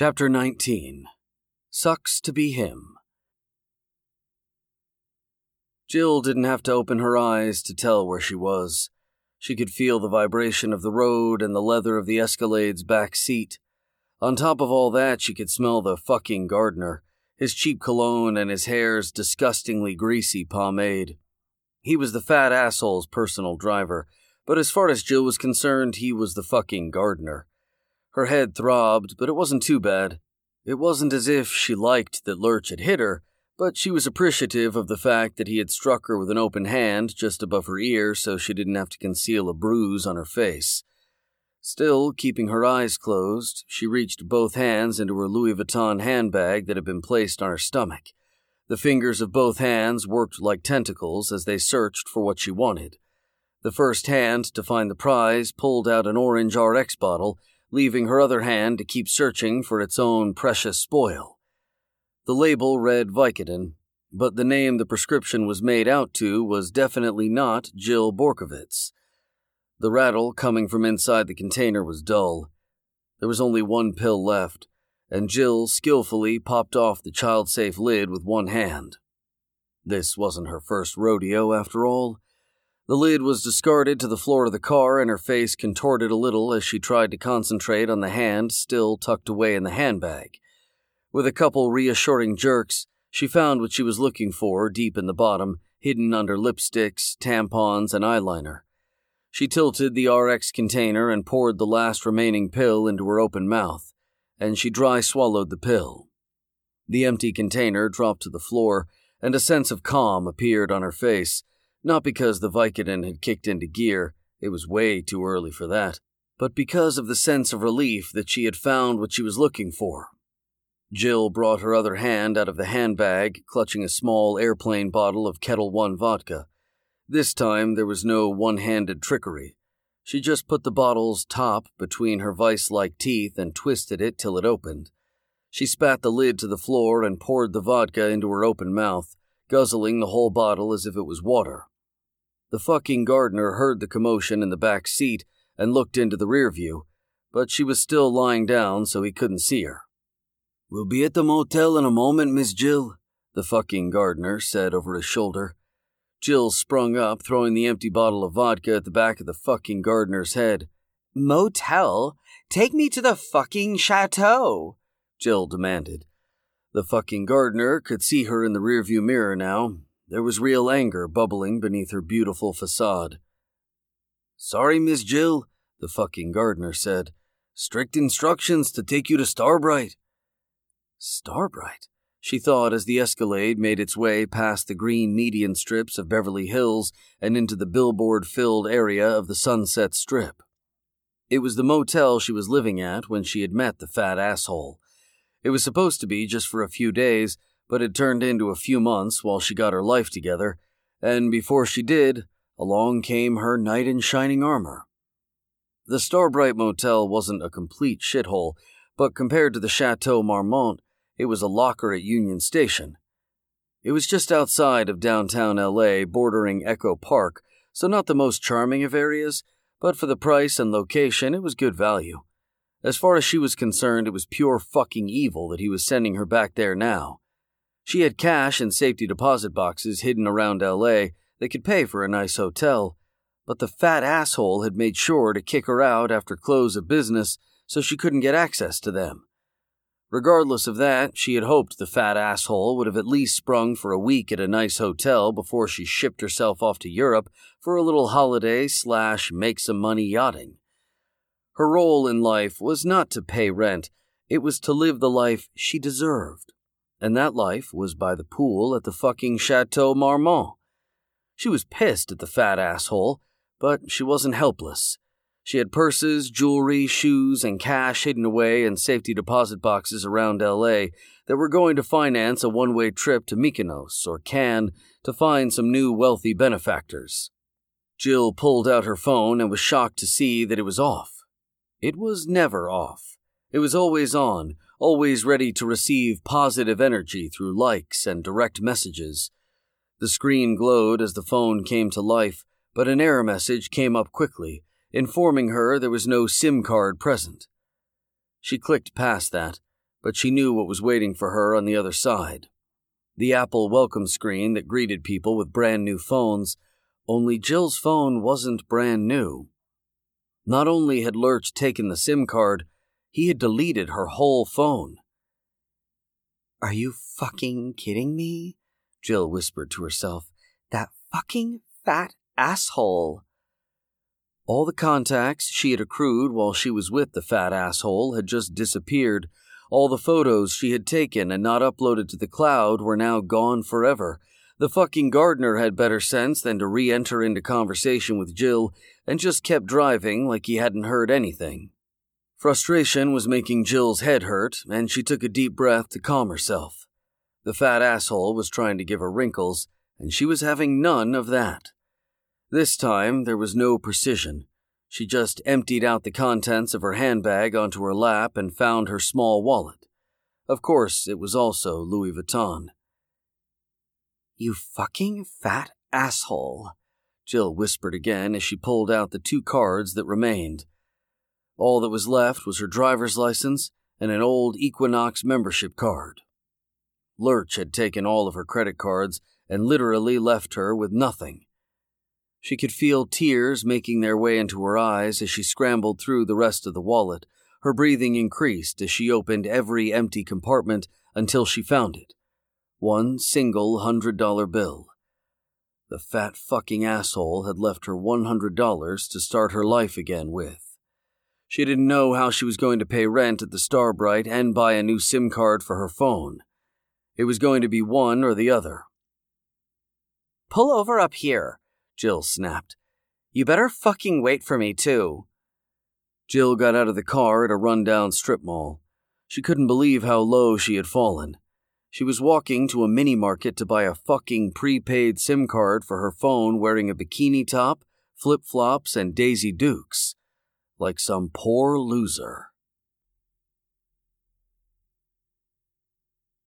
Chapter 19 Sucks to Be Him. Jill didn't have to open her eyes to tell where she was. She could feel the vibration of the road and the leather of the Escalade's back seat. On top of all that, she could smell the fucking gardener, his cheap cologne, and his hair's disgustingly greasy pomade. He was the fat asshole's personal driver, but as far as Jill was concerned, he was the fucking gardener. Her head throbbed, but it wasn't too bad. It wasn't as if she liked that Lurch had hit her, but she was appreciative of the fact that he had struck her with an open hand just above her ear so she didn't have to conceal a bruise on her face. Still, keeping her eyes closed, she reached both hands into her Louis Vuitton handbag that had been placed on her stomach. The fingers of both hands worked like tentacles as they searched for what she wanted. The first hand to find the prize pulled out an orange RX bottle leaving her other hand to keep searching for its own precious spoil. The label read Vicodin, but the name the prescription was made out to was definitely not Jill Borkovitz. The rattle coming from inside the container was dull. There was only one pill left, and Jill skillfully popped off the child safe lid with one hand. This wasn't her first rodeo, after all. The lid was discarded to the floor of the car, and her face contorted a little as she tried to concentrate on the hand still tucked away in the handbag. With a couple reassuring jerks, she found what she was looking for deep in the bottom, hidden under lipsticks, tampons, and eyeliner. She tilted the RX container and poured the last remaining pill into her open mouth, and she dry swallowed the pill. The empty container dropped to the floor, and a sense of calm appeared on her face not because the Vicodin had kicked into gear, it was way too early for that, but because of the sense of relief that she had found what she was looking for. Jill brought her other hand out of the handbag, clutching a small airplane bottle of Ketel One vodka. This time there was no one handed trickery. She just put the bottle's top between her vice like teeth and twisted it till it opened. She spat the lid to the floor and poured the vodka into her open mouth, guzzling the whole bottle as if it was water. The fucking gardener heard the commotion in the back seat and looked into the rear view, but she was still lying down so he couldn't see her. We'll be at the motel in a moment, Miss Jill, the fucking gardener said over his shoulder. Jill sprung up, throwing the empty bottle of vodka at the back of the fucking gardener's head. Motel? Take me to the fucking chateau, Jill demanded. The fucking gardener could see her in the rearview mirror now, there was real anger bubbling beneath her beautiful facade. Sorry, Miss Jill, the fucking gardener said. Strict instructions to take you to Starbright. Starbright? She thought as the Escalade made its way past the green median strips of Beverly Hills and into the billboard filled area of the Sunset Strip. It was the motel she was living at when she had met the fat asshole. It was supposed to be just for a few days, but it turned into a few months while she got her life together, and before she did, along came her knight in shining armor. The Starbright Motel wasn't a complete shithole, but compared to the Chateau Marmont, it was a locker at Union Station. It was just outside of downtown LA, bordering Echo Park, so not the most charming of areas, but for the price and location, it was good value. As far as she was concerned, it was pure fucking evil that he was sending her back there now. She had cash and safety deposit boxes hidden around LA that could pay for a nice hotel, but the fat asshole had made sure to kick her out after close of business so she couldn't get access to them. Regardless of that, she had hoped the fat asshole would have at least sprung for a week at a nice hotel before she shipped herself off to Europe for a little holiday slash make some money yachting. Her role in life was not to pay rent, it was to live the life she deserved and that life was by the pool at the fucking Chateau Marmont. She was pissed at the fat asshole, but she wasn't helpless. She had purses, jewelry, shoes, and cash hidden away in safety deposit boxes around LA that were going to finance a one way trip to Mykonos or Cannes to find some new wealthy benefactors. Jill pulled out her phone and was shocked to see that it was off. It was never off. It was always on, always ready to receive positive energy through likes and direct messages. The screen glowed as the phone came to life, but an error message came up quickly, informing her there was no SIM card present. She clicked past that, but she knew what was waiting for her on the other side. The Apple welcome screen that greeted people with brand new phones, only Jill's phone wasn't brand new. Not only had Lurch taken the SIM card, he had deleted her whole phone. Are you fucking kidding me? Jill whispered to herself. That fucking fat asshole. All the contacts she had accrued while she was with the fat asshole had just disappeared. All the photos she had taken and not uploaded to the cloud were now gone forever. The fucking gardener had better sense than to re enter into conversation with Jill and just kept driving like he hadn't heard anything. Frustration was making Jill's head hurt, and she took a deep breath to calm herself. The fat asshole was trying to give her wrinkles, and she was having none of that. This time there was no precision. She just emptied out the contents of her handbag onto her lap and found her small wallet. Of course, it was also Louis Vuitton. You fucking fat asshole, Jill whispered again as she pulled out the two cards that remained. All that was left was her driver's license and an old Equinox membership card. Lurch had taken all of her credit cards and literally left her with nothing. She could feel tears making their way into her eyes as she scrambled through the rest of the wallet. Her breathing increased as she opened every empty compartment until she found it. One single hundred dollar bill. The fat fucking asshole had left her one hundred dollars to start her life again with. She didn't know how she was going to pay rent at the Starbright and buy a new SIM card for her phone. It was going to be one or the other. Pull over up here, Jill snapped. You better fucking wait for me, too. Jill got out of the car at a rundown strip mall. She couldn't believe how low she had fallen. She was walking to a mini market to buy a fucking prepaid SIM card for her phone wearing a bikini top, flip flops, and Daisy Dukes like some poor loser.